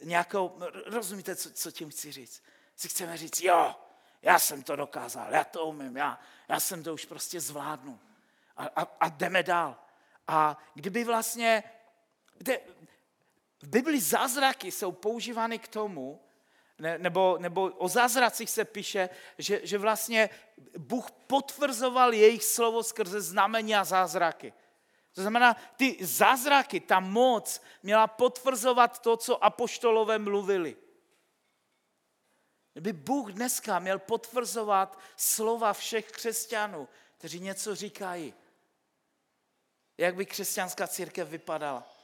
nějakého, rozumíte, co, co tím chci říct? Si chceme říct, jo, já jsem to dokázal, já to umím, já, já jsem to už prostě zvládnu. A, a, a jdeme dál. A kdyby vlastně, kde, v Bibli zázraky jsou používány k tomu, ne, nebo, nebo o zázracích se píše, že, že vlastně Bůh potvrzoval jejich slovo skrze znamení a zázraky. To znamená, ty zázraky, ta moc měla potvrzovat to, co apoštolové mluvili. Kdyby Bůh dneska měl potvrzovat slova všech křesťanů, kteří něco říkají, jak by křesťanská církev vypadala?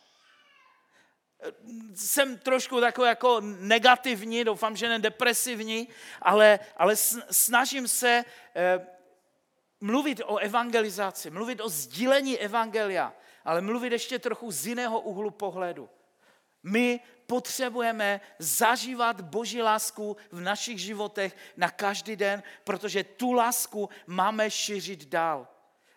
Jsem trošku takový jako negativní, doufám, že ne depresivní, ale, ale snažím se eh, mluvit o evangelizaci, mluvit o sdílení evangelia, ale mluvit ještě trochu z jiného úhlu pohledu. My potřebujeme zažívat Boží lásku v našich životech na každý den, protože tu lásku máme šířit dál.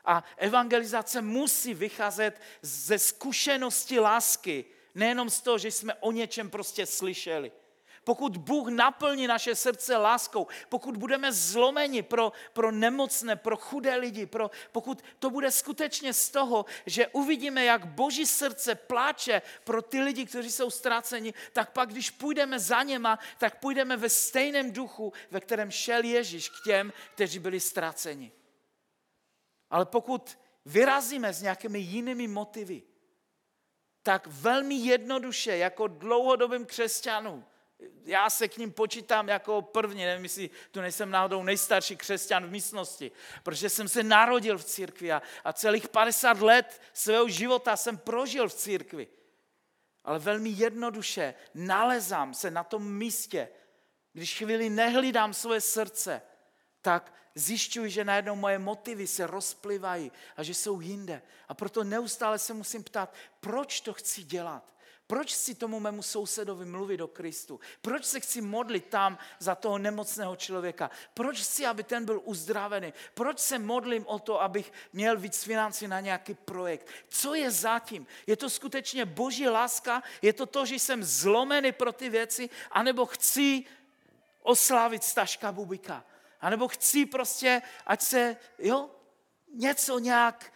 A evangelizace musí vycházet ze zkušenosti lásky, Nejenom z toho, že jsme o něčem prostě slyšeli. Pokud Bůh naplní naše srdce láskou, pokud budeme zlomeni pro, pro nemocné, pro chudé lidi, pro, pokud to bude skutečně z toho, že uvidíme, jak Boží srdce pláče pro ty lidi, kteří jsou ztraceni, tak pak, když půjdeme za něma, tak půjdeme ve stejném duchu, ve kterém šel Ježíš k těm, kteří byli ztraceni. Ale pokud vyrazíme s nějakými jinými motivy, tak velmi jednoduše, jako dlouhodobým křesťanům, já se k ním počítám jako první, nevím, jestli tu nejsem náhodou nejstarší křesťan v místnosti, protože jsem se narodil v církvi a, a celých 50 let svého života jsem prožil v církvi. Ale velmi jednoduše nalezám se na tom místě, když chvíli nehlídám svoje srdce, tak zjišťuji, že najednou moje motivy se rozplivají a že jsou jinde. A proto neustále se musím ptát, proč to chci dělat? Proč si tomu mému sousedovi mluvit o Kristu? Proč se chci modlit tam za toho nemocného člověka? Proč chci, aby ten byl uzdravený? Proč se modlím o to, abych měl víc financí na nějaký projekt? Co je zatím? Je to skutečně boží láska? Je to to, že jsem zlomený pro ty věci? A nebo chci oslávit Staška Bubika? A nebo chci prostě, ať se, jo, něco nějak,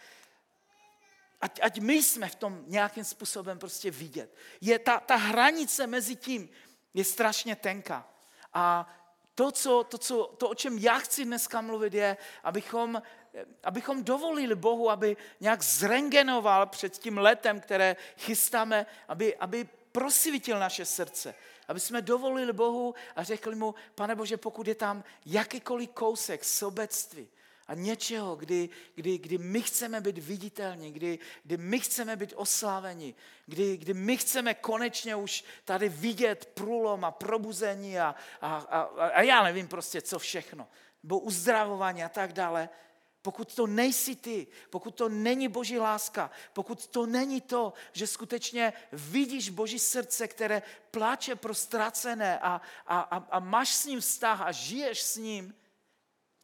ať, ať my jsme v tom nějakým způsobem prostě vidět. Je ta, ta hranice mezi tím je strašně tenká. A to, co, to, co, to, o čem já chci dneska mluvit, je, abychom, abychom dovolili Bohu, aby nějak zrengenoval před tím letem, které chystáme, aby, aby prosvítil naše srdce. Aby jsme dovolili Bohu a řekli mu, pane Bože, pokud je tam jakýkoliv kousek sobectví, a něčeho, kdy, kdy, kdy my chceme být viditelní, kdy, kdy my chceme být osláveni, kdy, kdy my chceme konečně už tady vidět průlom a probuzení a, a, a, a já nevím prostě co všechno, nebo uzdravování a tak dále, pokud to nejsi ty, pokud to není boží láska, pokud to není to, že skutečně vidíš boží srdce, které pláče pro ztracené a, a, a, a máš s ním vztah a žiješ s ním,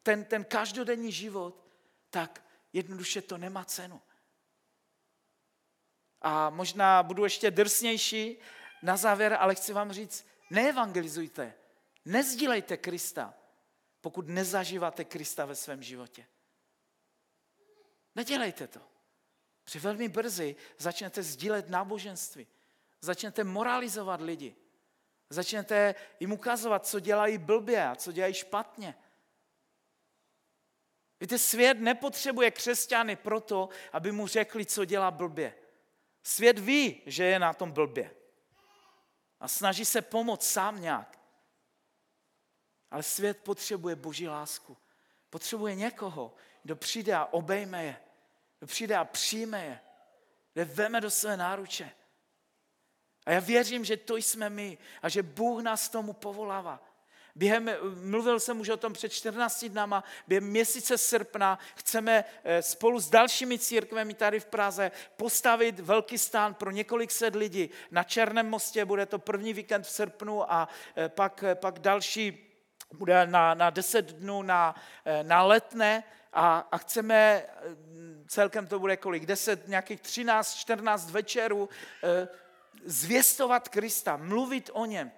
ten, ten každodenní život, tak jednoduše to nemá cenu. A možná budu ještě drsnější na závěr, ale chci vám říct, neevangelizujte, nezdílejte Krista, pokud nezažíváte Krista ve svém životě. Nedělejte to. Protože velmi brzy začnete sdílet náboženství. Začnete moralizovat lidi. Začnete jim ukazovat, co dělají blbě a co dělají špatně. Víte, svět nepotřebuje křesťany proto, aby mu řekli, co dělá blbě. Svět ví, že je na tom blbě. A snaží se pomoct sám nějak. Ale svět potřebuje boží lásku. Potřebuje někoho, kdo přijde a obejme je kdo přijde a přijme je, kde veme do své náruče. A já věřím, že to jsme my a že Bůh nás tomu povolává. Během, mluvil jsem už o tom před 14 dnama, během měsíce srpna chceme eh, spolu s dalšími církvemi tady v Praze postavit velký stán pro několik set lidí. Na Černém mostě bude to první víkend v srpnu a eh, pak, eh, pak další bude na, na 10 dnů na, na letné a, a chceme, celkem to bude kolik, 10, nějakých 13, 14 večerů, zvěstovat Krista, mluvit o něm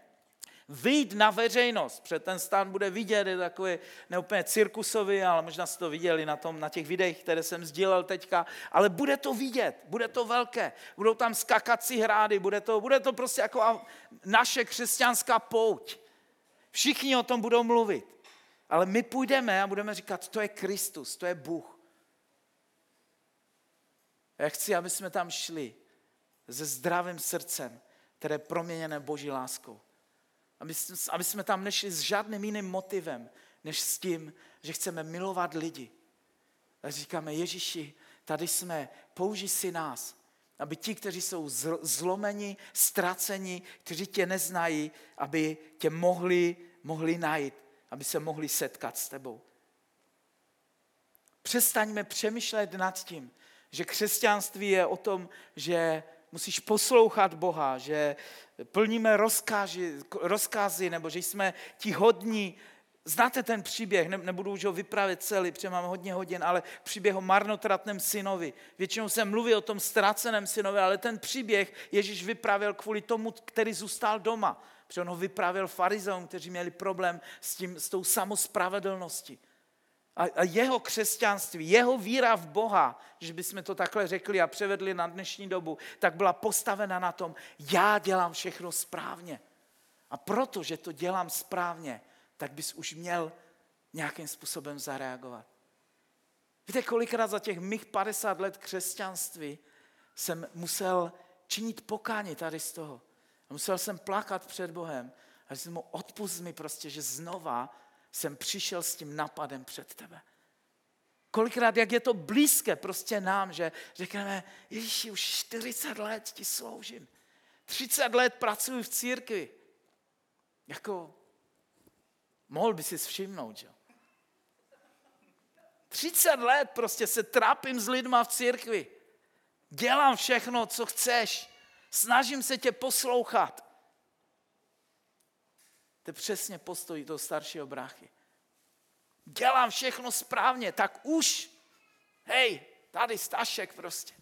vyjít na veřejnost, před ten stán bude vidět, je takový neúplně cirkusový, ale možná jste to viděli na, tom, na těch videích, které jsem sdílel teďka, ale bude to vidět, bude to velké, budou tam skakací hrády, bude to, bude to prostě jako naše křesťanská pouť. Všichni o tom budou mluvit, ale my půjdeme a budeme říkat, to je Kristus, to je Bůh. Já chci, aby jsme tam šli se zdravým srdcem, které je proměněné Boží láskou. Aby, aby jsme tam nešli s žádným jiným motivem, než s tím, že chceme milovat lidi. A říkáme, Ježíši, tady jsme, použij si nás, aby ti, kteří jsou zlomeni, ztraceni, kteří tě neznají, aby tě mohli, mohli najít, aby se mohli setkat s tebou. Přestaňme přemýšlet nad tím, že křesťanství je o tom, že musíš poslouchat Boha, že plníme rozkázy, rozkazy nebo že jsme ti hodní. Znáte ten příběh, ne, nebudu už ho vyprávět celý, protože mám hodně hodin, ale příběh o marnotratném synovi. Většinou se mluví o tom ztraceném synovi, ale ten příběh Ježíš vyprávěl kvůli tomu, který zůstal doma. Protože on ho vyprávěl farizeům, kteří měli problém s, tím, s tou samospravedlností. A, a jeho křesťanství, jeho víra v Boha, že bychom to takhle řekli a převedli na dnešní dobu, tak byla postavena na tom, já dělám všechno správně. A protože to dělám správně, tak bys už měl nějakým způsobem zareagovat. Víte, kolikrát za těch mých 50 let křesťanství jsem musel činit pokání tady z toho. Musel jsem plakat před Bohem. A jsem mu odpust mi prostě, že znova jsem přišel s tím napadem před tebe. Kolikrát, jak je to blízké prostě nám, že řekneme, Ježíši, už 40 let ti sloužím. 30 let pracuji v církvi. Jako, mohl by si všimnout, že 30 let prostě se trápím s lidma v církvi. Dělám všechno, co chceš. Snažím se tě poslouchat. To je přesně postoj toho staršího bráchy. Dělám všechno správně, tak už. Hej, tady Stašek prostě.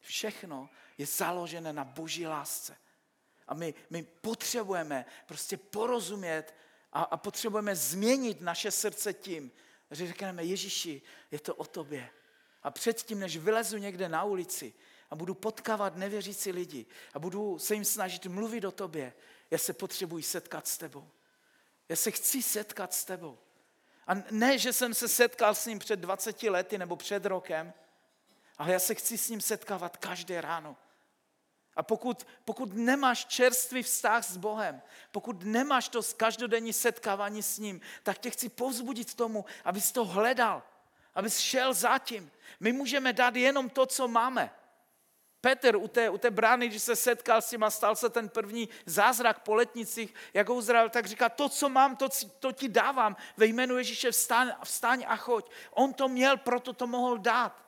Všechno je založené na boží lásce. A my, my potřebujeme prostě porozumět a, a potřebujeme změnit naše srdce tím, že řekneme, Ježíši, je to o tobě. A předtím, než vylezu někde na ulici, a budu potkávat nevěřící lidi a budu se jim snažit mluvit o tobě, já se potřebuji setkat s tebou. Já se chci setkat s tebou. A ne, že jsem se setkal s ním před 20 lety nebo před rokem, ale já se chci s ním setkávat každé ráno. A pokud, pokud nemáš čerstvý vztah s Bohem, pokud nemáš to každodenní setkávání s ním, tak tě chci povzbudit tomu, abys to hledal, abys šel zatím. My můžeme dát jenom to, co máme. Petr u té, u té brány, když se setkal s tím a stal se ten první zázrak po letnicích, jak ho uzdravil, tak říká, to, co mám, to, to ti dávám. Ve jménu Ježíše vstaň, vstaň a choď. On to měl, proto to mohl dát.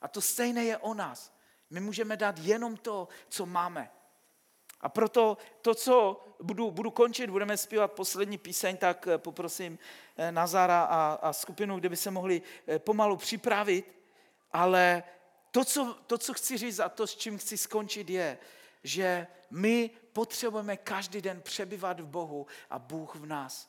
A to stejné je o nás. My můžeme dát jenom to, co máme. A proto to, co budu, budu končit, budeme zpívat poslední píseň, tak eh, poprosím eh, Nazara a, a skupinu, kde by se mohli eh, pomalu připravit, ale to co, to, co chci říct a to, s čím chci skončit, je, že my potřebujeme každý den přebyvat v Bohu a Bůh v nás.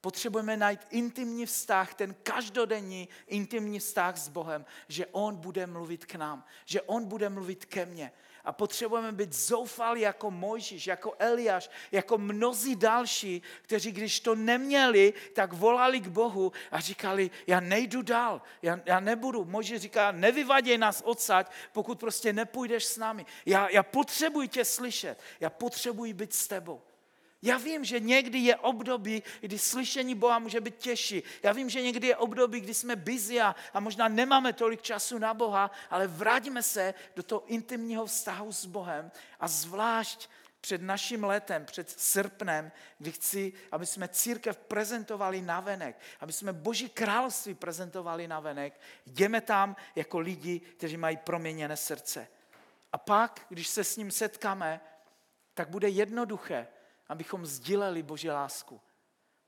Potřebujeme najít intimní vztah, ten každodenní intimní vztah s Bohem, že On bude mluvit k nám, že On bude mluvit ke mně, a potřebujeme být zoufalí jako Mojžíš, jako Eliáš, jako mnozí další, kteří když to neměli, tak volali k Bohu a říkali, já nejdu dál, já, já nebudu. Mojžíš říká, nevyvaděj nás odsaď, pokud prostě nepůjdeš s námi. Já, já potřebuji tě slyšet, já potřebuji být s tebou. Já vím, že někdy je období, kdy slyšení Boha může být těžší. Já vím, že někdy je období, kdy jsme busy a, možná nemáme tolik času na Boha, ale vrátíme se do toho intimního vztahu s Bohem a zvlášť před naším letem, před srpnem, kdy chci, aby jsme církev prezentovali na venek, aby jsme Boží království prezentovali na venek, jdeme tam jako lidi, kteří mají proměněné srdce. A pak, když se s ním setkáme, tak bude jednoduché, abychom sdíleli Boží lásku.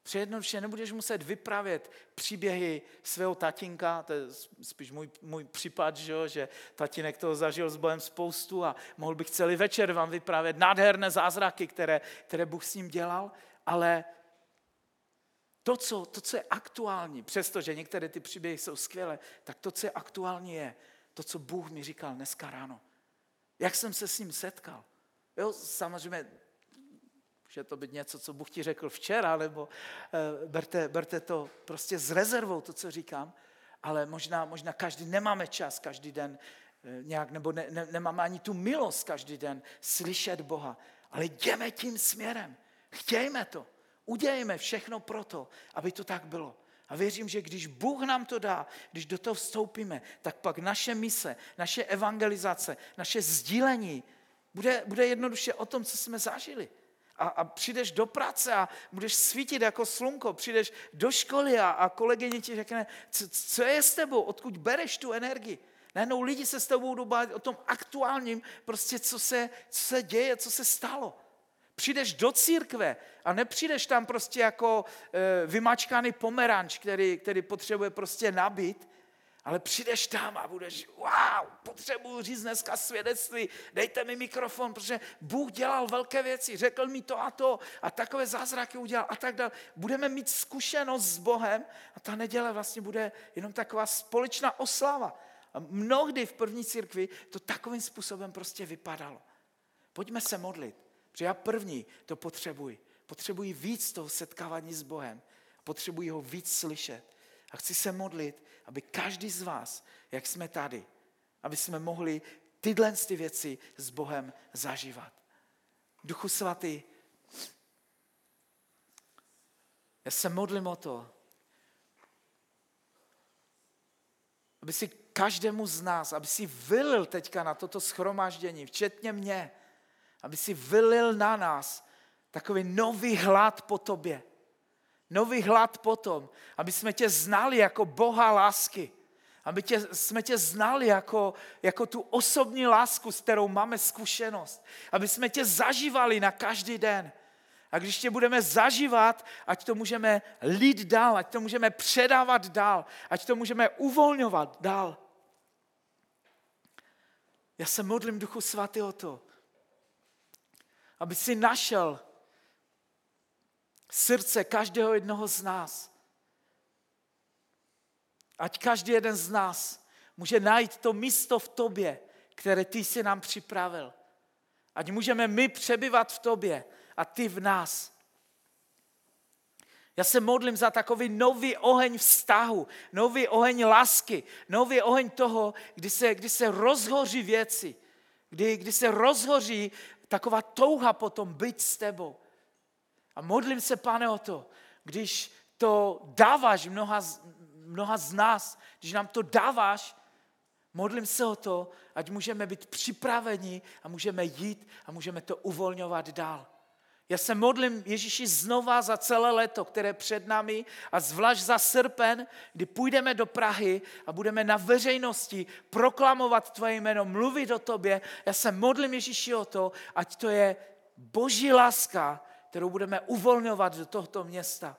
Přejednoduše nebudeš muset vyprávět příběhy svého tatínka, to je spíš můj, můj případ, že, jo, že tatínek toho zažil s Bohem spoustu a mohl bych celý večer vám vyprávět nádherné zázraky, které, které Bůh s ním dělal, ale to co, to, co je aktuální, přestože některé ty příběhy jsou skvělé, tak to, co je aktuální, je to, co Bůh mi říkal dneska ráno. Jak jsem se s ním setkal. Jo, samozřejmě Může to být něco, co Bůh ti řekl včera, nebo uh, berte, berte to prostě s rezervou, to, co říkám, ale možná, možná každý nemáme čas každý den uh, nějak, nebo ne, ne, nemáme ani tu milost každý den slyšet Boha. Ale jdeme tím směrem. Chtějme to. Udějme všechno pro to, aby to tak bylo. A věřím, že když Bůh nám to dá, když do toho vstoupíme, tak pak naše mise, naše evangelizace, naše sdílení bude, bude jednoduše o tom, co jsme zažili a, a přijdeš do práce a budeš svítit jako slunko, přijdeš do školy a, a kolegyně ti řekne, co, co je s tebou, odkud bereš tu energii. Najednou lidi se s tebou budou bavit o tom aktuálním, prostě co se, co se děje, co se stalo. Přijdeš do církve a nepřijdeš tam prostě jako e, vymačkaný pomeranč, který, který potřebuje prostě nabít, ale přijdeš tam a budeš, wow, potřebuji říct dneska svědectví, dejte mi mikrofon, protože Bůh dělal velké věci, řekl mi to a to a takové zázraky udělal a tak dále. Budeme mít zkušenost s Bohem a ta neděle vlastně bude jenom taková společná oslava. A mnohdy v první církvi to takovým způsobem prostě vypadalo. Pojďme se modlit, protože já první to potřebuji. Potřebuji víc toho setkávání s Bohem. Potřebuji ho víc slyšet. A chci se modlit, aby každý z vás, jak jsme tady, aby jsme mohli tyhle ty věci s Bohem zažívat. Duchu svatý, já se modlím o to, aby si každému z nás, aby si vylil teďka na toto schromáždění, včetně mě, aby si vylil na nás takový nový hlad po tobě nový hlad potom, aby jsme tě znali jako Boha lásky, aby tě, jsme tě znali jako, jako tu osobní lásku, s kterou máme zkušenost, aby jsme tě zažívali na každý den. A když tě budeme zažívat, ať to můžeme lít dál, ať to můžeme předávat dál, ať to můžeme uvolňovat dál. Já se modlím Duchu Svatý o to, aby si našel srdce každého jednoho z nás. Ať každý jeden z nás může najít to místo v tobě, které ty jsi nám připravil. Ať můžeme my přebyvat v tobě a ty v nás. Já se modlím za takový nový oheň vztahu, nový oheň lásky, nový oheň toho, kdy se, kdy se rozhoří věci, kdy, kdy se rozhoří taková touha potom být s tebou. A modlím se, pane, o to, když to dáváš mnoha, mnoha z nás, když nám to dáváš, modlím se o to, ať můžeme být připraveni a můžeme jít a můžeme to uvolňovat dál. Já se modlím Ježíši znova za celé léto, které před námi a zvlášť za srpen, kdy půjdeme do Prahy a budeme na veřejnosti proklamovat tvoje jméno, mluvit o tobě. Já se modlím Ježíši o to, ať to je boží láska, kterou budeme uvolňovat do tohoto města.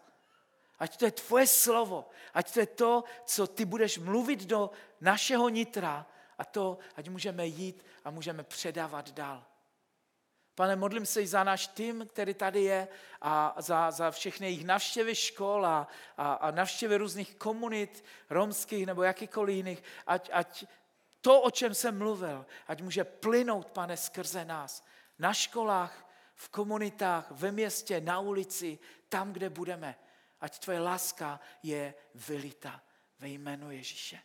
Ať to je tvoje slovo, ať to je to, co ty budeš mluvit do našeho nitra a to, ať můžeme jít a můžeme předávat dál. Pane, modlím se i za náš tým, který tady je a za, za všechny jejich navštěvy škol a, a, a navštěvy různých komunit romských nebo jakýkoliv jiných. Ať, ať to, o čem jsem mluvil, ať může plynout, pane, skrze nás. Na školách, v komunitách, ve městě, na ulici, tam, kde budeme. Ať tvoje láska je vylita ve jménu Ježíše.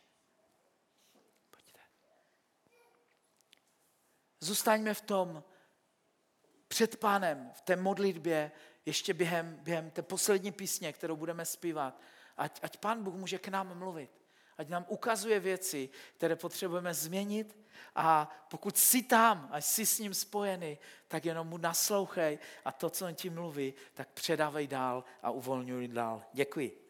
Pojďte. Zůstaňme v tom před pánem v té modlitbě, ještě během, během té poslední písně, kterou budeme zpívat, ať, ať pán Bůh může k nám mluvit. Ať nám ukazuje věci, které potřebujeme změnit a pokud jsi tam a jsi s ním spojený, tak jenom mu naslouchej a to, co on ti mluví, tak předávej dál a uvolňuj dál. Děkuji.